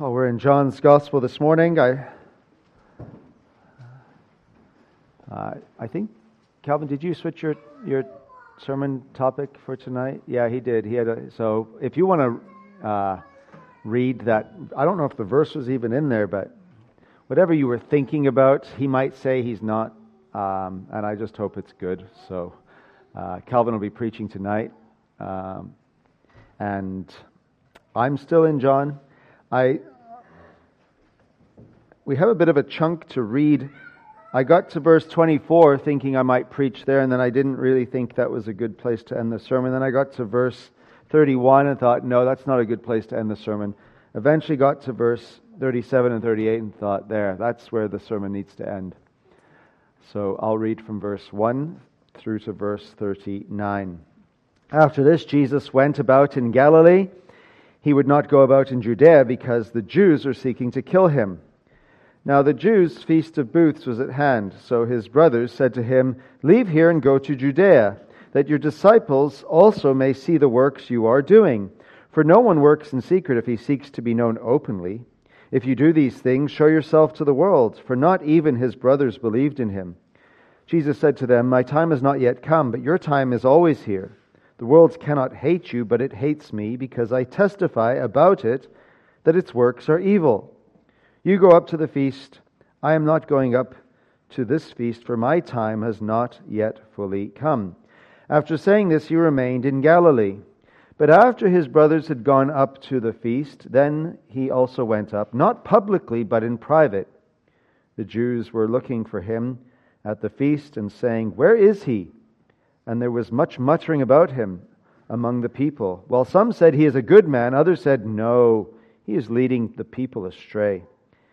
Well, we're in John's Gospel this morning. I, uh, I think, Calvin, did you switch your, your sermon topic for tonight? Yeah, he did. He had a, so if you want to uh, read that, I don't know if the verse was even in there, but whatever you were thinking about, he might say he's not, um, and I just hope it's good. So uh, Calvin will be preaching tonight, um, and I'm still in John. I we have a bit of a chunk to read. I got to verse 24 thinking I might preach there, and then I didn't really think that was a good place to end the sermon. Then I got to verse 31 and thought, no, that's not a good place to end the sermon. Eventually got to verse 37 and 38 and thought, there, that's where the sermon needs to end. So I'll read from verse 1 through to verse 39. After this, Jesus went about in Galilee. He would not go about in Judea because the Jews were seeking to kill him. Now the Jews' feast of booths was at hand, so his brothers said to him, Leave here and go to Judea, that your disciples also may see the works you are doing. For no one works in secret if he seeks to be known openly. If you do these things, show yourself to the world, for not even his brothers believed in him. Jesus said to them, My time has not yet come, but your time is always here. The world cannot hate you, but it hates me, because I testify about it that its works are evil. You go up to the feast. I am not going up to this feast, for my time has not yet fully come. After saying this, he remained in Galilee. But after his brothers had gone up to the feast, then he also went up, not publicly, but in private. The Jews were looking for him at the feast and saying, Where is he? And there was much muttering about him among the people. While some said, He is a good man, others said, No, he is leading the people astray.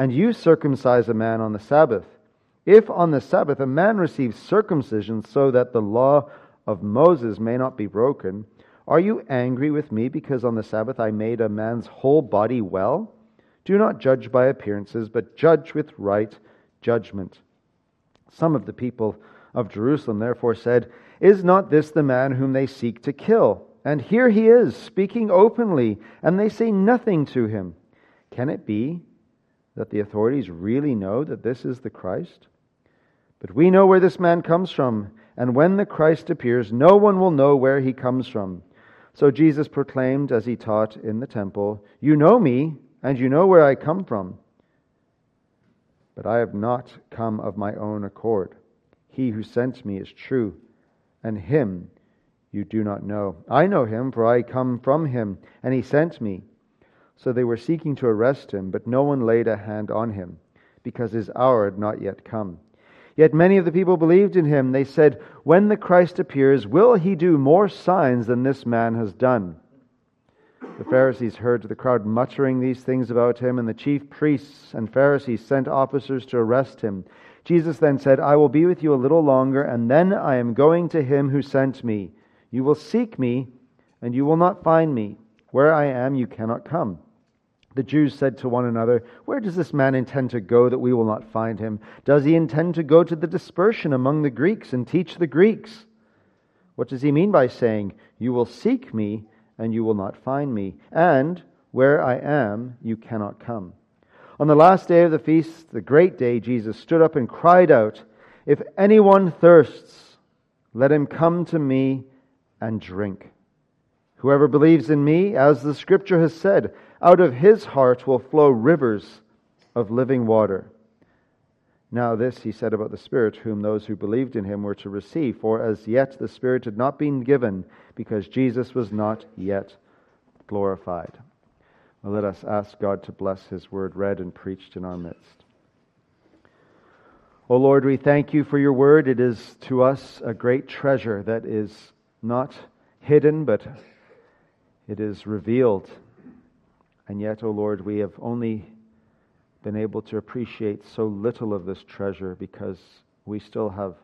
and you circumcise a man on the Sabbath. If on the Sabbath a man receives circumcision so that the law of Moses may not be broken, are you angry with me because on the Sabbath I made a man's whole body well? Do not judge by appearances, but judge with right judgment. Some of the people of Jerusalem therefore said, Is not this the man whom they seek to kill? And here he is, speaking openly, and they say nothing to him. Can it be that the authorities really know that this is the Christ? But we know where this man comes from, and when the Christ appears, no one will know where he comes from. So Jesus proclaimed as he taught in the temple, You know me, and you know where I come from. But I have not come of my own accord. He who sent me is true, and him you do not know. I know him, for I come from him, and he sent me. So they were seeking to arrest him, but no one laid a hand on him, because his hour had not yet come. Yet many of the people believed in him. They said, When the Christ appears, will he do more signs than this man has done? The Pharisees heard the crowd muttering these things about him, and the chief priests and Pharisees sent officers to arrest him. Jesus then said, I will be with you a little longer, and then I am going to him who sent me. You will seek me, and you will not find me. Where I am, you cannot come. The Jews said to one another, Where does this man intend to go that we will not find him? Does he intend to go to the dispersion among the Greeks and teach the Greeks? What does he mean by saying, You will seek me and you will not find me, and where I am, you cannot come? On the last day of the feast, the great day, Jesus stood up and cried out, If anyone thirsts, let him come to me and drink. Whoever believes in me, as the scripture has said, out of his heart will flow rivers of living water. Now, this he said about the Spirit, whom those who believed in him were to receive, for as yet the Spirit had not been given, because Jesus was not yet glorified. Well, let us ask God to bless his word read and preached in our midst. O Lord, we thank you for your word. It is to us a great treasure that is not hidden, but it is revealed. And yet, O oh Lord, we have only been able to appreciate so little of this treasure because we still have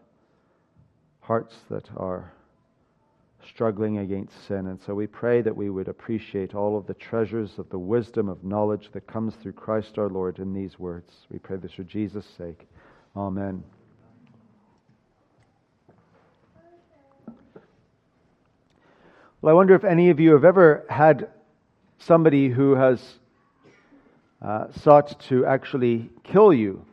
hearts that are struggling against sin. And so we pray that we would appreciate all of the treasures of the wisdom of knowledge that comes through Christ our Lord in these words. We pray this for Jesus' sake. Amen. Well, I wonder if any of you have ever had somebody who has uh, sought to actually kill you,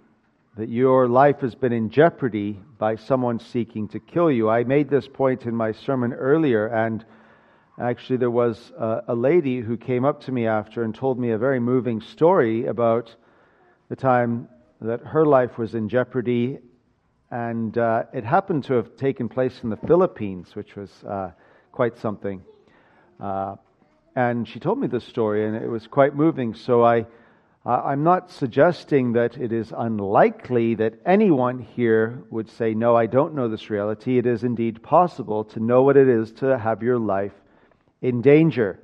that your life has been in jeopardy by someone seeking to kill you. I made this point in my sermon earlier, and actually, there was a, a lady who came up to me after and told me a very moving story about the time that her life was in jeopardy. And uh, it happened to have taken place in the Philippines, which was uh, quite something. Uh, and she told me this story, and it was quite moving. So I I'm not suggesting that it is unlikely that anyone here would say, No, I don't know this reality. It is indeed possible to know what it is to have your life in danger.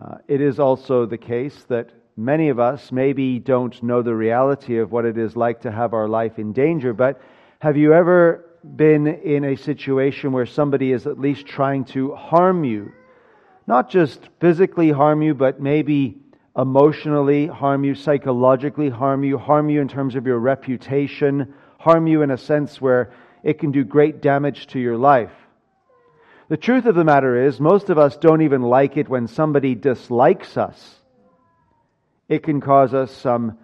Uh, it is also the case that many of us maybe don't know the reality of what it is like to have our life in danger, but have you ever been in a situation where somebody is at least trying to harm you? Not just physically harm you, but maybe emotionally harm you, psychologically harm you, harm you in terms of your reputation, harm you in a sense where it can do great damage to your life. The truth of the matter is, most of us don't even like it when somebody dislikes us. It can cause us some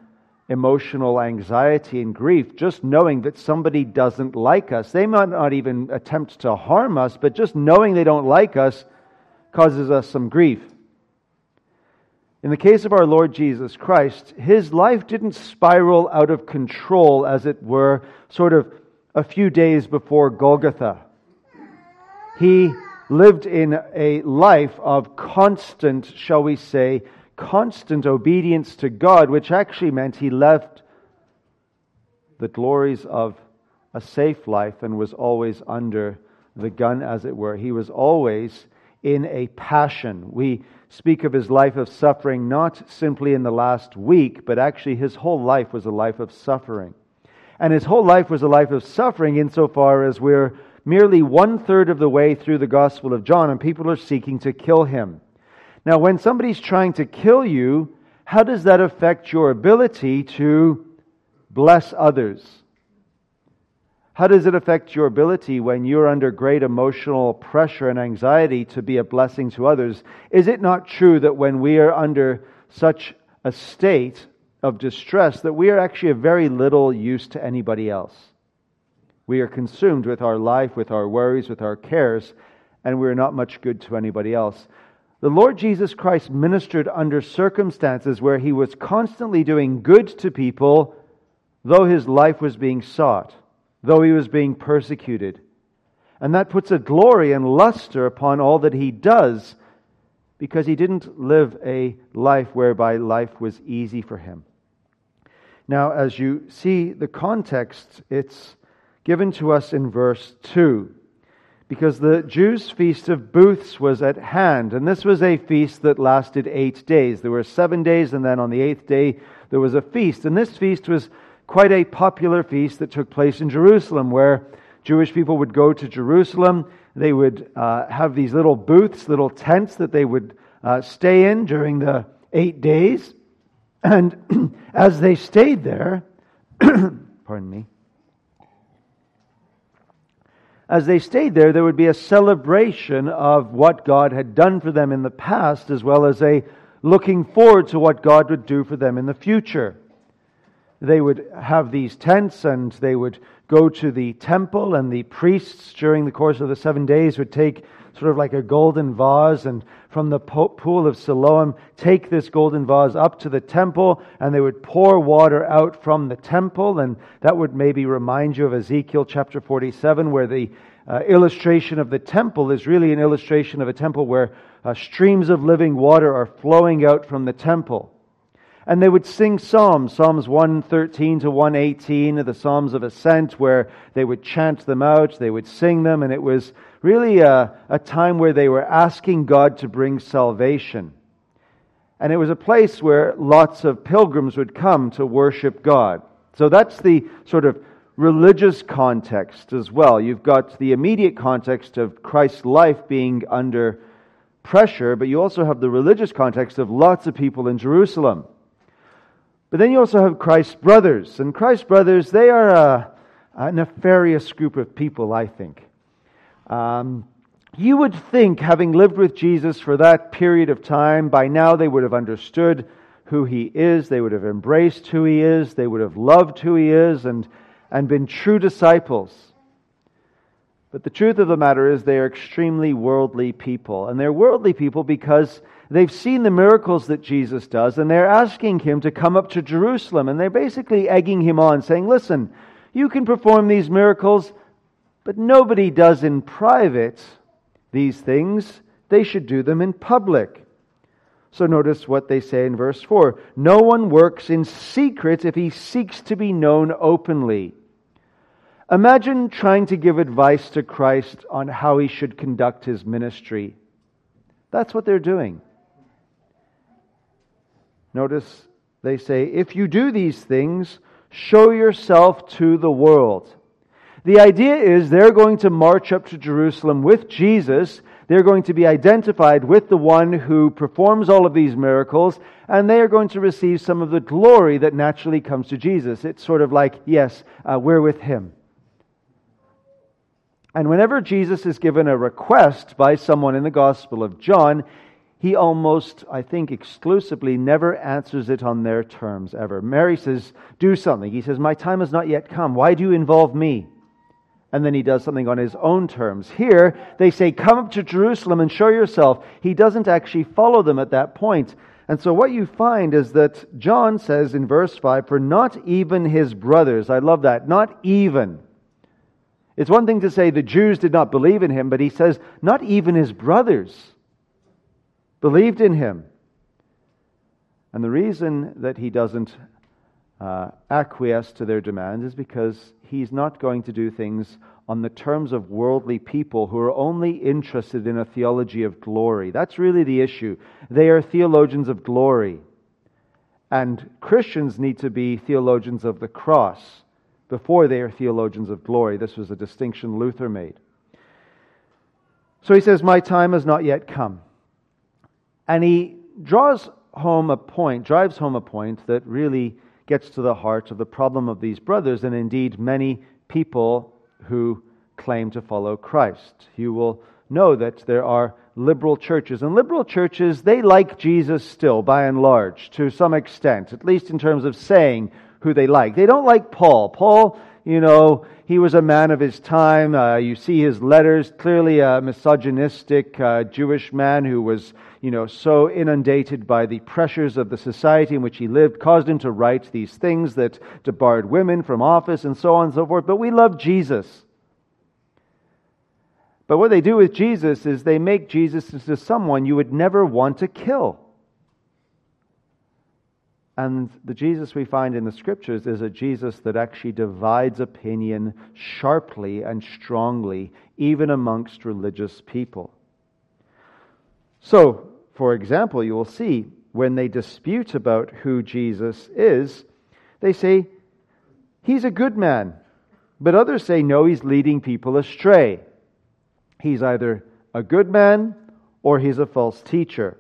emotional anxiety and grief just knowing that somebody doesn't like us. They might not even attempt to harm us, but just knowing they don't like us causes us some grief. In the case of our Lord Jesus Christ, his life didn't spiral out of control, as it were, sort of a few days before Golgotha. He lived in a life of constant, shall we say, constant obedience to God, which actually meant he left the glories of a safe life and was always under the gun, as it were. He was always in a passion. We speak of his life of suffering not simply in the last week, but actually his whole life was a life of suffering. And his whole life was a life of suffering insofar as we're merely one third of the way through the Gospel of John and people are seeking to kill him. Now, when somebody's trying to kill you, how does that affect your ability to bless others? How does it affect your ability when you're under great emotional pressure and anxiety to be a blessing to others? Is it not true that when we are under such a state of distress that we are actually of very little use to anybody else? We are consumed with our life, with our worries, with our cares, and we're not much good to anybody else. The Lord Jesus Christ ministered under circumstances where he was constantly doing good to people, though his life was being sought though he was being persecuted. And that puts a glory and luster upon all that he does because he didn't live a life whereby life was easy for him. Now, as you see the context, it's given to us in verse 2 because the Jews' feast of booths was at hand, and this was a feast that lasted eight days. There were seven days, and then on the eighth day there was a feast, and this feast was quite a popular feast that took place in Jerusalem where Jewish people would go to Jerusalem. They would uh, have these little booths, little tents that they would uh, stay in during the eight days. And as they stayed there, pardon me, as they stayed there, there would be a celebration of what God had done for them in the past, as well as a looking forward to what God would do for them in the future. They would have these tents and they would go to the temple, and the priests during the course of the seven days would take sort of like a golden vase, and from the pool of Siloam, take this golden vase up to the temple, and they would pour water out from the temple. And that would maybe remind you of Ezekiel chapter 47, where the uh, illustration of the temple is really an illustration of a temple where uh, streams of living water are flowing out from the temple. And they would sing psalms, Psalms 113 to 118, the Psalms of Ascent, where they would chant them out, they would sing them, and it was really a, a time where they were asking God to bring salvation. And it was a place where lots of pilgrims would come to worship God. So that's the sort of religious context as well. You've got the immediate context of Christ's life being under pressure, but you also have the religious context of lots of people in Jerusalem. But then you also have Christ's brothers. And Christ's brothers, they are a, a nefarious group of people, I think. Um, you would think, having lived with Jesus for that period of time, by now they would have understood who he is, they would have embraced who he is, they would have loved who he is, and, and been true disciples. But the truth of the matter is, they are extremely worldly people. And they're worldly people because they've seen the miracles that Jesus does, and they're asking him to come up to Jerusalem. And they're basically egging him on, saying, Listen, you can perform these miracles, but nobody does in private these things. They should do them in public. So notice what they say in verse 4 No one works in secret if he seeks to be known openly. Imagine trying to give advice to Christ on how he should conduct his ministry. That's what they're doing. Notice they say, if you do these things, show yourself to the world. The idea is they're going to march up to Jerusalem with Jesus. They're going to be identified with the one who performs all of these miracles, and they are going to receive some of the glory that naturally comes to Jesus. It's sort of like, yes, uh, we're with him. And whenever Jesus is given a request by someone in the Gospel of John, he almost, I think, exclusively never answers it on their terms ever. Mary says, Do something. He says, My time has not yet come. Why do you involve me? And then he does something on his own terms. Here, they say, Come up to Jerusalem and show yourself. He doesn't actually follow them at that point. And so what you find is that John says in verse 5, For not even his brothers, I love that, not even. It's one thing to say the Jews did not believe in him, but he says, Not even his brothers believed in him. And the reason that he doesn't uh, acquiesce to their demands is because he's not going to do things on the terms of worldly people who are only interested in a theology of glory. That's really the issue. They are theologians of glory. And Christians need to be theologians of the cross before they are theologians of glory. This was a distinction Luther made. So he says, My time has not yet come. And he draws home a point, drives home a point that really gets to the heart of the problem of these brothers and indeed many people who claim to follow Christ. You will know that there are liberal churches. And liberal churches, they like Jesus still, by and large, to some extent, at least in terms of saying who they like. They don't like Paul. Paul you know, he was a man of his time. Uh, you see his letters, clearly a misogynistic uh, Jewish man who was, you know, so inundated by the pressures of the society in which he lived, caused him to write these things that debarred women from office and so on and so forth. But we love Jesus. But what they do with Jesus is they make Jesus into someone you would never want to kill. And the Jesus we find in the scriptures is a Jesus that actually divides opinion sharply and strongly, even amongst religious people. So, for example, you will see when they dispute about who Jesus is, they say, He's a good man. But others say, No, he's leading people astray. He's either a good man or he's a false teacher.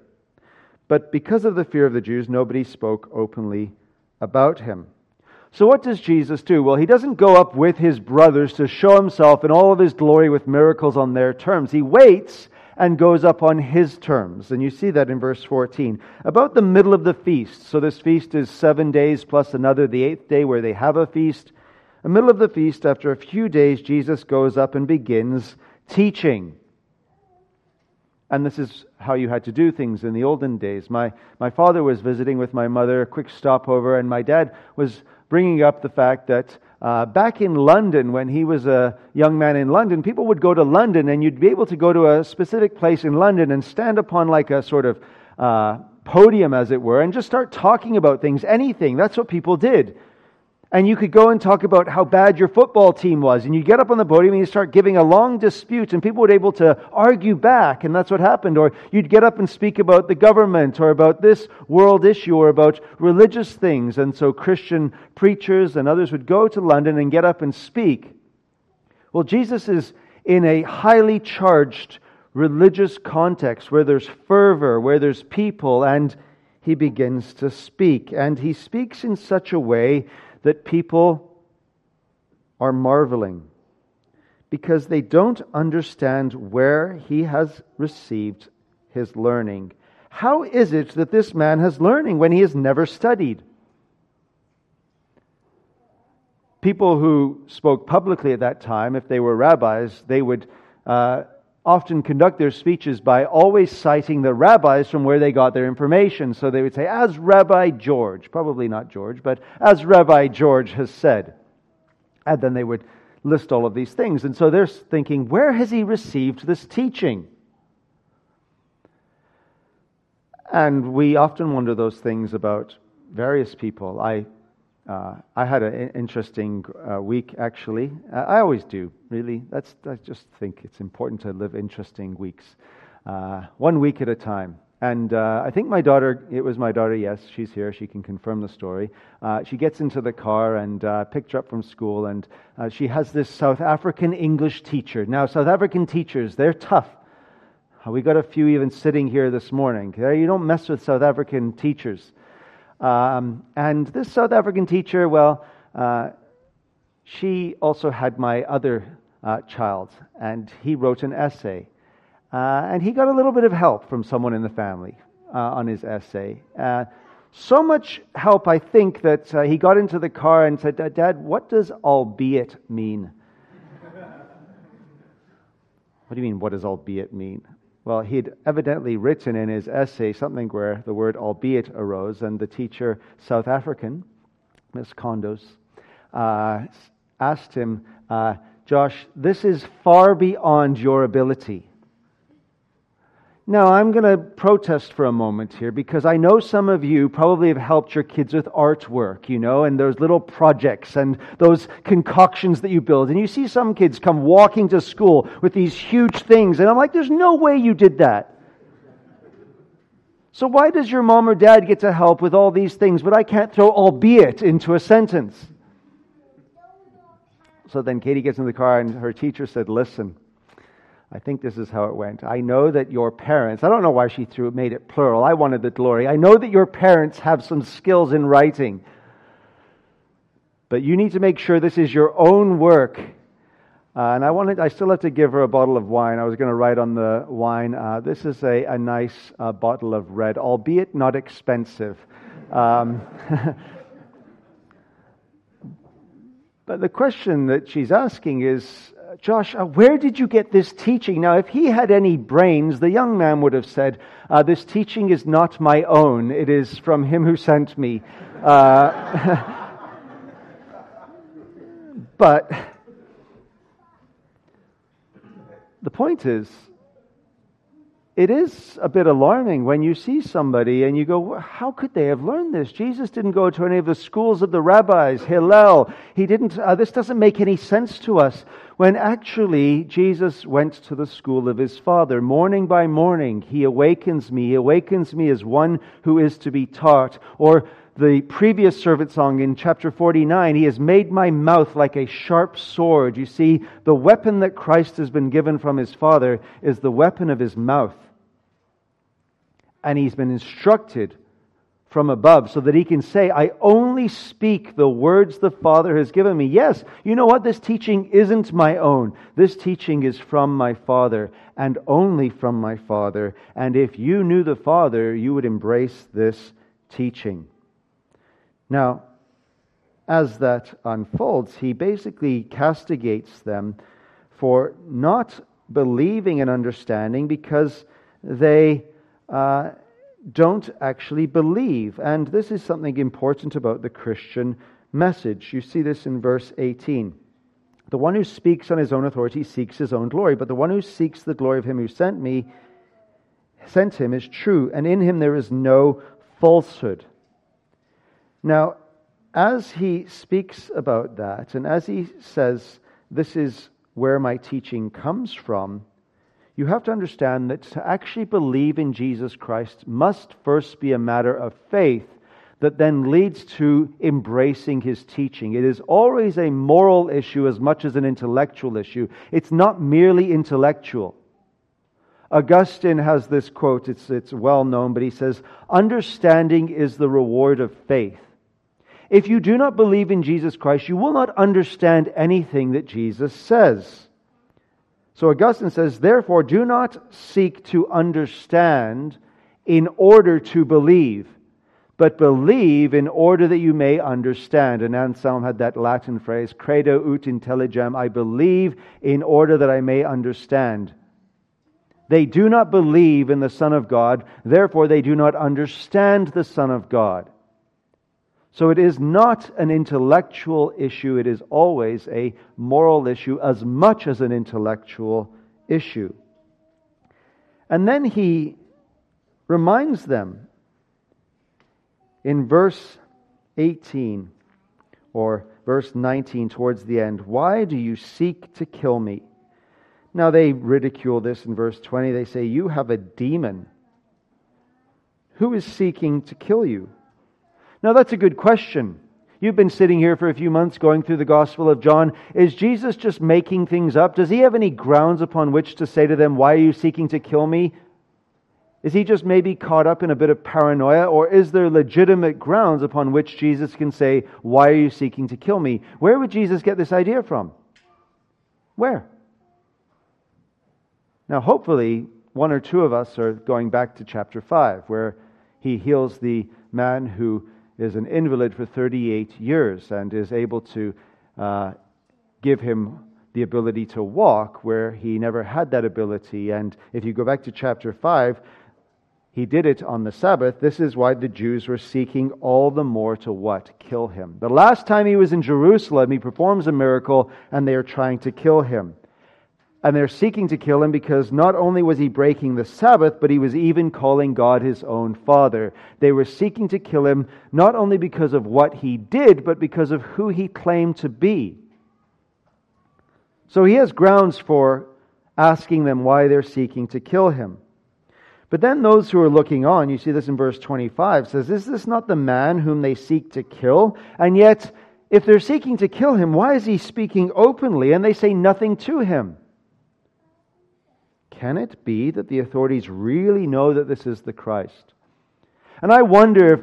But because of the fear of the Jews, nobody spoke openly about him. So, what does Jesus do? Well, he doesn't go up with his brothers to show himself in all of his glory with miracles on their terms. He waits and goes up on his terms. And you see that in verse 14. About the middle of the feast, so this feast is seven days plus another, the eighth day where they have a feast. The middle of the feast, after a few days, Jesus goes up and begins teaching. And this is how you had to do things in the olden days. My, my father was visiting with my mother, a quick stopover, and my dad was bringing up the fact that uh, back in London, when he was a young man in London, people would go to London and you'd be able to go to a specific place in London and stand upon like a sort of uh, podium, as it were, and just start talking about things, anything. That's what people did. And you could go and talk about how bad your football team was. And you get up on the podium and you start giving a long dispute, and people were able to argue back, and that's what happened. Or you'd get up and speak about the government, or about this world issue, or about religious things. And so Christian preachers and others would go to London and get up and speak. Well, Jesus is in a highly charged religious context where there's fervor, where there's people, and he begins to speak. And he speaks in such a way that people are marveling because they don't understand where he has received his learning. How is it that this man has learning when he has never studied? People who spoke publicly at that time, if they were rabbis, they would uh, often conduct their speeches by always citing the rabbis from where they got their information. So they would say, as Rabbi George, probably not George, but as Rabbi George has said. And then they would list all of these things. And so they're thinking, where has he received this teaching? And we often wonder those things about various people. I uh, I had an interesting uh, week, actually. Uh, I always do, really. That's, I just think it's important to live interesting weeks, uh, one week at a time. And uh, I think my daughter, it was my daughter, yes, she's here, she can confirm the story. Uh, she gets into the car and picked her up from school, and she has this South African English teacher. Now, South African teachers, they're tough. We got a few even sitting here this morning. You don't mess with South African teachers. Um, and this South African teacher, well, uh, she also had my other uh, child, and he wrote an essay. Uh, and he got a little bit of help from someone in the family uh, on his essay. Uh, so much help, I think, that he got into the car and said, Dad, what does albeit mean? what do you mean, what does albeit mean? Well, he'd evidently written in his essay something where the word albeit arose, and the teacher, South African, Miss Condos, uh, asked him, uh, Josh, this is far beyond your ability. Now, I'm going to protest for a moment here because I know some of you probably have helped your kids with artwork, you know, and those little projects and those concoctions that you build. And you see some kids come walking to school with these huge things, and I'm like, there's no way you did that. So, why does your mom or dad get to help with all these things, but I can't throw albeit into a sentence? So then Katie gets in the car, and her teacher said, Listen, I think this is how it went. I know that your parents, I don't know why she threw made it plural. I wanted the glory. I know that your parents have some skills in writing. But you need to make sure this is your own work. Uh, and I wanted, I still have to give her a bottle of wine. I was going to write on the wine. Uh, this is a, a nice uh, bottle of red, albeit not expensive. Um, but the question that she's asking is Josh, uh, where did you get this teaching? Now, if he had any brains, the young man would have said, uh, This teaching is not my own, it is from him who sent me. Uh, but the point is, it is a bit alarming when you see somebody and you go, how could they have learned this? Jesus didn't go to any of the schools of the rabbis, Hillel. He didn't, uh, this doesn't make any sense to us. When actually Jesus went to the school of his Father. Morning by morning, he awakens me. He awakens me as one who is to be taught. Or the previous servant song in chapter 49, He has made my mouth like a sharp sword. You see, the weapon that Christ has been given from His Father is the weapon of His mouth and he's been instructed from above so that he can say, I only speak the words the Father has given me. Yes, you know what? This teaching isn't my own. This teaching is from my Father and only from my Father. And if you knew the Father, you would embrace this teaching. Now, as that unfolds, he basically castigates them for not believing and understanding because they uh, don't actually believe. And this is something important about the Christian message. You see this in verse 18. The one who speaks on his own authority seeks his own glory, but the one who seeks the glory of him who sent me, sent him is true, and in him there is no falsehood. Now, as he speaks about that, and as he says, This is where my teaching comes from, you have to understand that to actually believe in Jesus Christ must first be a matter of faith that then leads to embracing his teaching. It is always a moral issue as much as an intellectual issue. It's not merely intellectual. Augustine has this quote, it's, it's well known, but he says, Understanding is the reward of faith. If you do not believe in Jesus Christ, you will not understand anything that Jesus says. So Augustine says, therefore, do not seek to understand in order to believe, but believe in order that you may understand. And Anselm had that Latin phrase, credo ut intelligam, I believe in order that I may understand. They do not believe in the Son of God, therefore they do not understand the Son of God. So it is not an intellectual issue, it is always a moral issue as much as an intellectual issue. And then he reminds them in verse 18 or verse 19 towards the end why do you seek to kill me? Now they ridicule this in verse 20. They say, You have a demon. Who is seeking to kill you? Now, that's a good question. You've been sitting here for a few months going through the Gospel of John. Is Jesus just making things up? Does he have any grounds upon which to say to them, Why are you seeking to kill me? Is he just maybe caught up in a bit of paranoia? Or is there legitimate grounds upon which Jesus can say, Why are you seeking to kill me? Where would Jesus get this idea from? Where? Now, hopefully, one or two of us are going back to chapter 5, where he heals the man who is an invalid for 38 years and is able to uh, give him the ability to walk where he never had that ability. And if you go back to chapter 5, he did it on the Sabbath. This is why the Jews were seeking all the more to what? Kill him. The last time he was in Jerusalem, he performs a miracle and they are trying to kill him. And they're seeking to kill him because not only was he breaking the Sabbath, but he was even calling God his own Father. They were seeking to kill him not only because of what he did, but because of who he claimed to be. So he has grounds for asking them why they're seeking to kill him. But then those who are looking on, you see this in verse 25, says, Is this not the man whom they seek to kill? And yet, if they're seeking to kill him, why is he speaking openly and they say nothing to him? Can it be that the authorities really know that this is the Christ? And I wonder if,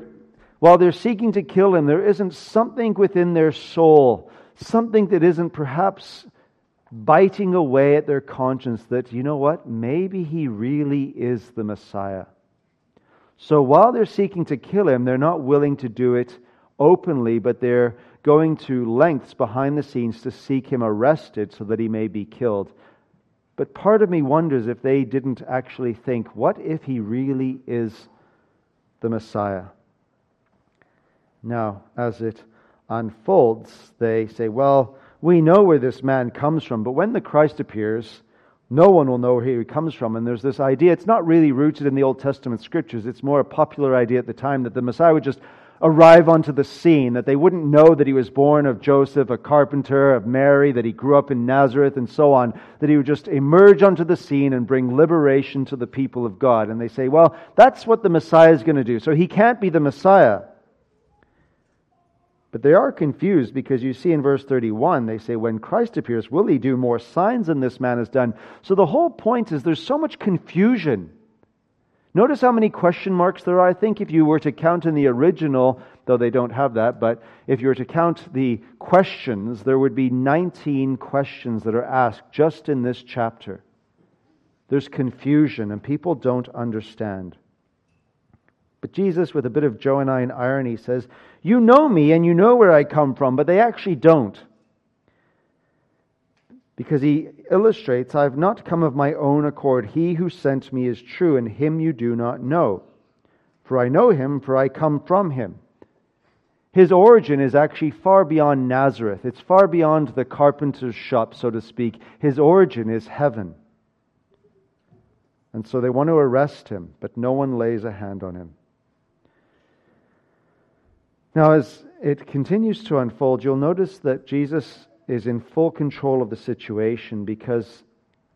while they're seeking to kill him, there isn't something within their soul, something that isn't perhaps biting away at their conscience that, you know what, maybe he really is the Messiah. So while they're seeking to kill him, they're not willing to do it openly, but they're going to lengths behind the scenes to seek him arrested so that he may be killed. But part of me wonders if they didn't actually think, what if he really is the Messiah? Now, as it unfolds, they say, well, we know where this man comes from, but when the Christ appears, no one will know where he comes from. And there's this idea, it's not really rooted in the Old Testament scriptures, it's more a popular idea at the time that the Messiah would just arrive onto the scene, that they wouldn't know that he was born of Joseph, a carpenter, of Mary, that he grew up in Nazareth, and so on, that he would just emerge onto the scene and bring liberation to the people of God. And they say, well, that's what the Messiah is going to do. So he can't be the Messiah. But they are confused because you see in verse 31, they say, When Christ appears, will he do more signs than this man has done? So the whole point is there's so much confusion Notice how many question marks there are. I think if you were to count in the original, though they don't have that, but if you were to count the questions, there would be 19 questions that are asked just in this chapter. There's confusion and people don't understand. But Jesus, with a bit of Johannine irony, says, You know me and you know where I come from, but they actually don't. Because he illustrates, I have not come of my own accord. He who sent me is true, and him you do not know. For I know him, for I come from him. His origin is actually far beyond Nazareth. It's far beyond the carpenter's shop, so to speak. His origin is heaven. And so they want to arrest him, but no one lays a hand on him. Now, as it continues to unfold, you'll notice that Jesus is in full control of the situation because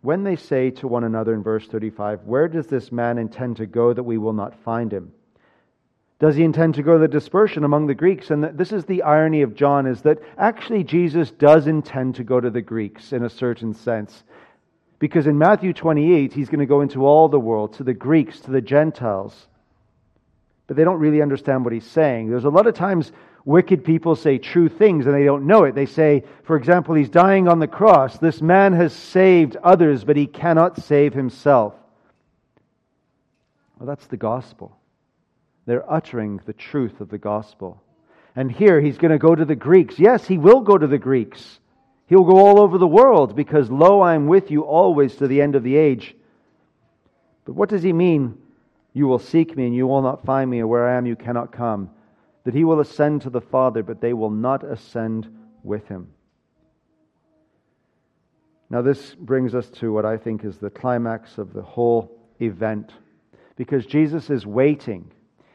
when they say to one another in verse 35, Where does this man intend to go that we will not find him? Does he intend to go to the dispersion among the Greeks? And this is the irony of John is that actually Jesus does intend to go to the Greeks in a certain sense. Because in Matthew 28, he's going to go into all the world, to the Greeks, to the Gentiles. But they don't really understand what he's saying. There's a lot of times wicked people say true things and they don't know it. They say, for example, he's dying on the cross. This man has saved others, but he cannot save himself. Well, that's the gospel. They're uttering the truth of the gospel. And here he's going to go to the Greeks. Yes, he will go to the Greeks. He'll go all over the world because, lo, I am with you always to the end of the age. But what does he mean? You will seek me and you will not find me, or where I am you cannot come that he will ascend to the Father, but they will not ascend with him. Now, this brings us to what I think is the climax of the whole event. Because Jesus is waiting,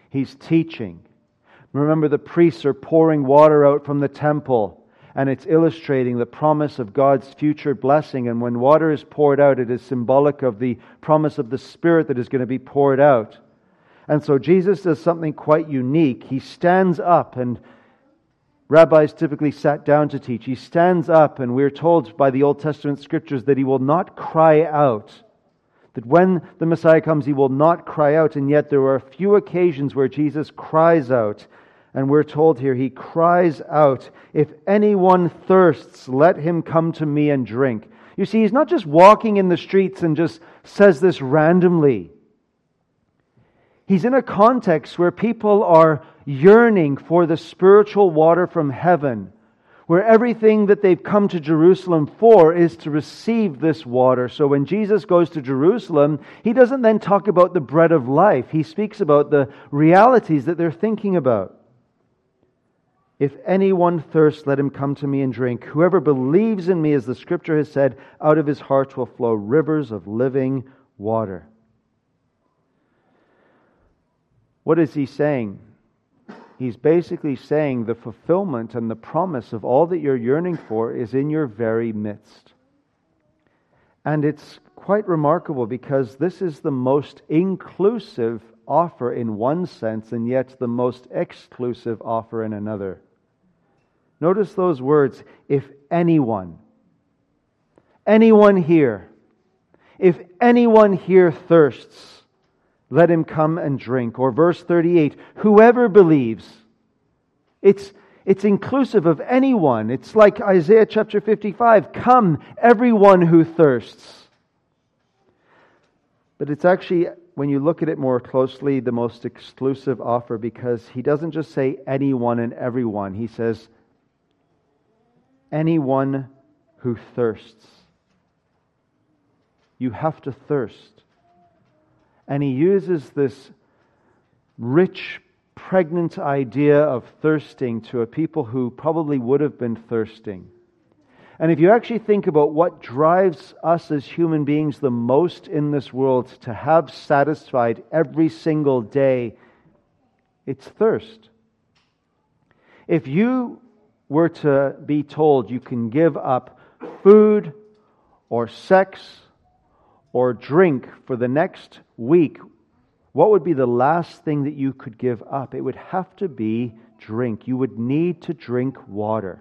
he's teaching. Remember, the priests are pouring water out from the temple, and it's illustrating the promise of God's future blessing. And when water is poured out, it is symbolic of the promise of the Spirit that is going to be poured out. And so Jesus does something quite unique. He stands up, and rabbis typically sat down to teach. He stands up, and we're told by the Old Testament scriptures that he will not cry out. That when the Messiah comes, he will not cry out. And yet there are a few occasions where Jesus cries out. And we're told here, he cries out, If anyone thirsts, let him come to me and drink. You see, he's not just walking in the streets and just says this randomly. He's in a context where people are yearning for the spiritual water from heaven, where everything that they've come to Jerusalem for is to receive this water. So when Jesus goes to Jerusalem, he doesn't then talk about the bread of life, he speaks about the realities that they're thinking about. If anyone thirsts, let him come to me and drink. Whoever believes in me, as the scripture has said, out of his heart will flow rivers of living water. What is he saying? He's basically saying the fulfillment and the promise of all that you're yearning for is in your very midst. And it's quite remarkable because this is the most inclusive offer in one sense, and yet the most exclusive offer in another. Notice those words if anyone, anyone here, if anyone here thirsts, let him come and drink. Or verse 38, whoever believes. It's, it's inclusive of anyone. It's like Isaiah chapter 55 come, everyone who thirsts. But it's actually, when you look at it more closely, the most exclusive offer because he doesn't just say anyone and everyone. He says anyone who thirsts. You have to thirst. And he uses this rich, pregnant idea of thirsting to a people who probably would have been thirsting. And if you actually think about what drives us as human beings the most in this world to have satisfied every single day, it's thirst. If you were to be told you can give up food or sex or drink for the next week, what would be the last thing that you could give up? It would have to be drink. You would need to drink water.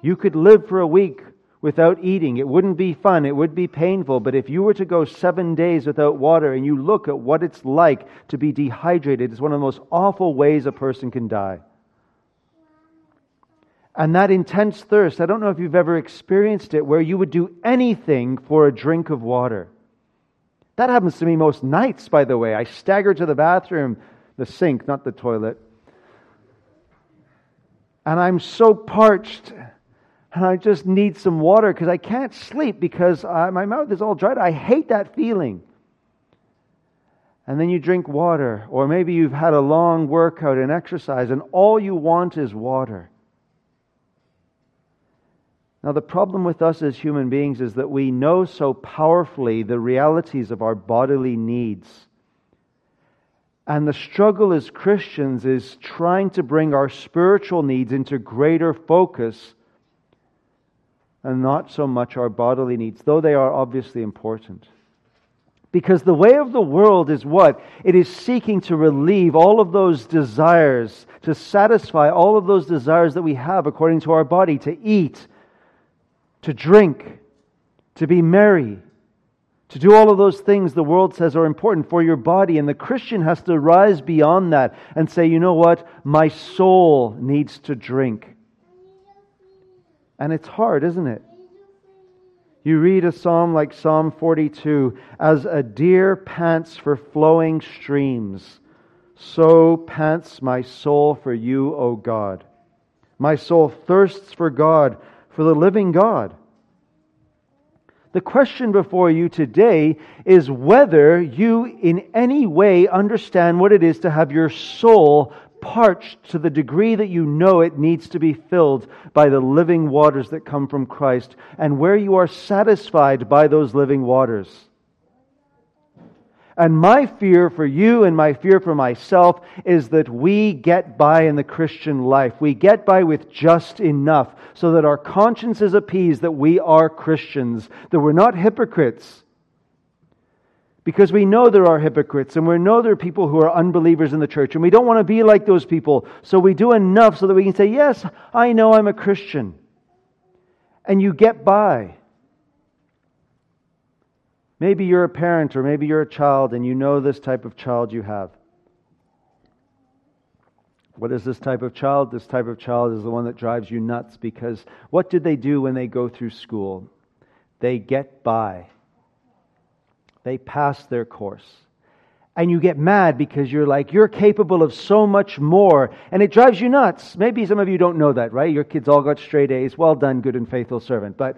You could live for a week without eating. It wouldn't be fun. It would be painful. But if you were to go seven days without water and you look at what it's like to be dehydrated, it's one of the most awful ways a person can die. And that intense thirst, I don't know if you've ever experienced it, where you would do anything for a drink of water. That happens to me most nights, by the way. I stagger to the bathroom, the sink, not the toilet. And I'm so parched. and I just need some water because I can't sleep because I, my mouth is all dried. I hate that feeling. And then you drink water, or maybe you've had a long workout and exercise, and all you want is water. Now, the problem with us as human beings is that we know so powerfully the realities of our bodily needs. And the struggle as Christians is trying to bring our spiritual needs into greater focus and not so much our bodily needs, though they are obviously important. Because the way of the world is what? It is seeking to relieve all of those desires, to satisfy all of those desires that we have according to our body, to eat, to drink, to be merry, to do all of those things the world says are important for your body. And the Christian has to rise beyond that and say, you know what? My soul needs to drink. And it's hard, isn't it? You read a psalm like Psalm 42 as a deer pants for flowing streams, so pants my soul for you, O God. My soul thirsts for God, for the living God. The question before you today is whether you in any way understand what it is to have your soul parched to the degree that you know it needs to be filled by the living waters that come from Christ, and where you are satisfied by those living waters. And my fear for you and my fear for myself is that we get by in the Christian life. We get by with just enough so that our conscience is appeased that we are Christians, that we're not hypocrites because we know there are hypocrites and we know there are people who are unbelievers in the church and we don't want to be like those people. So we do enough so that we can say, Yes, I know I'm a Christian. And you get by. Maybe you're a parent or maybe you're a child and you know this type of child you have. What is this type of child? This type of child is the one that drives you nuts because what did they do when they go through school? They get by. They pass their course. And you get mad because you're like, you're capable of so much more. And it drives you nuts. Maybe some of you don't know that, right? Your kids all got straight A's. Well done, good and faithful servant. But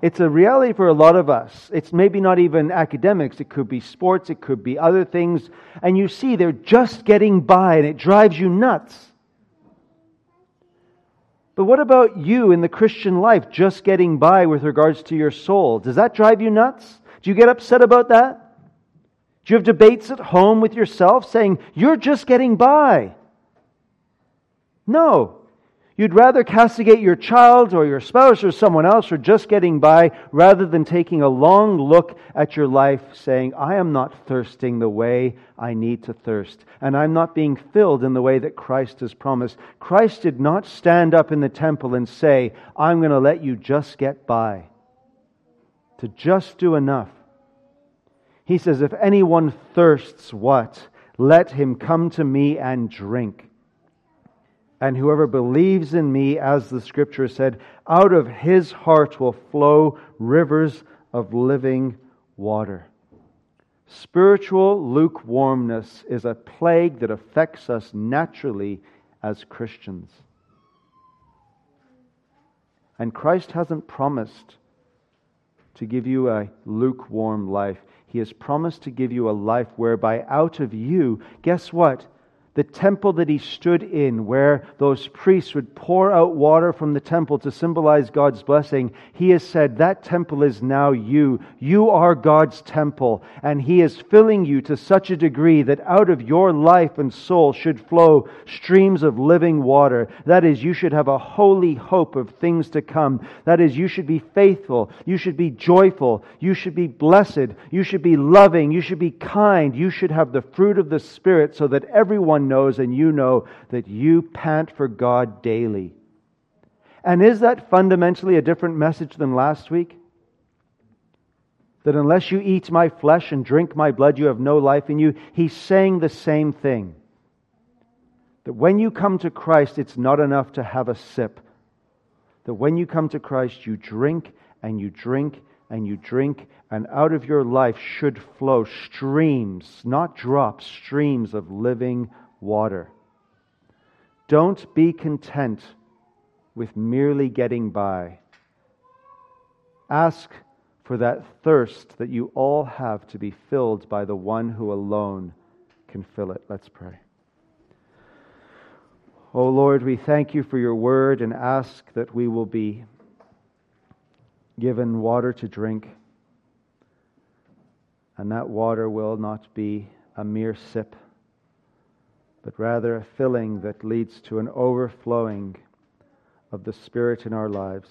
it's a reality for a lot of us. It's maybe not even academics, it could be sports, it could be other things. And you see they're just getting by and it drives you nuts. But what about you in the Christian life just getting by with regards to your soul? Does that drive you nuts? Do you get upset about that? Do you have debates at home with yourself saying, you're just getting by? No. You'd rather castigate your child or your spouse or someone else for just getting by rather than taking a long look at your life saying, I am not thirsting the way I need to thirst, and I'm not being filled in the way that Christ has promised. Christ did not stand up in the temple and say, I'm going to let you just get by, to just do enough. He says, If anyone thirsts, what? Let him come to me and drink. And whoever believes in me, as the scripture said, out of his heart will flow rivers of living water. Spiritual lukewarmness is a plague that affects us naturally as Christians. And Christ hasn't promised to give you a lukewarm life. He has promised to give you a life whereby out of you, guess what? The temple that he stood in, where those priests would pour out water from the temple to symbolize God's blessing, he has said, That temple is now you. You are God's temple. And he is filling you to such a degree that out of your life and soul should flow streams of living water. That is, you should have a holy hope of things to come. That is, you should be faithful. You should be joyful. You should be blessed. You should be loving. You should be kind. You should have the fruit of the Spirit so that everyone knows and you know that you pant for God daily. And is that fundamentally a different message than last week? That unless you eat my flesh and drink my blood, you have no life in you. He's saying the same thing. That when you come to Christ, it's not enough to have a sip. That when you come to Christ, you drink and you drink and you drink, and out of your life should flow streams, not drops, streams of living water. Don't be content with merely getting by. Ask for that thirst that you all have to be filled by the one who alone can fill it. Let's pray. Oh Lord, we thank you for your word and ask that we will be given water to drink, and that water will not be a mere sip, but rather a filling that leads to an overflowing of the Spirit in our lives.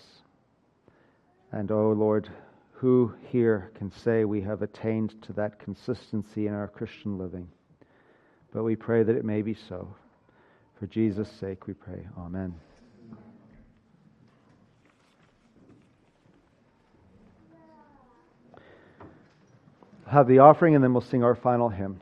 And, oh Lord, who here can say we have attained to that consistency in our Christian living? But we pray that it may be so. For Jesus' sake we pray. Amen. Have the offering and then we'll sing our final hymn.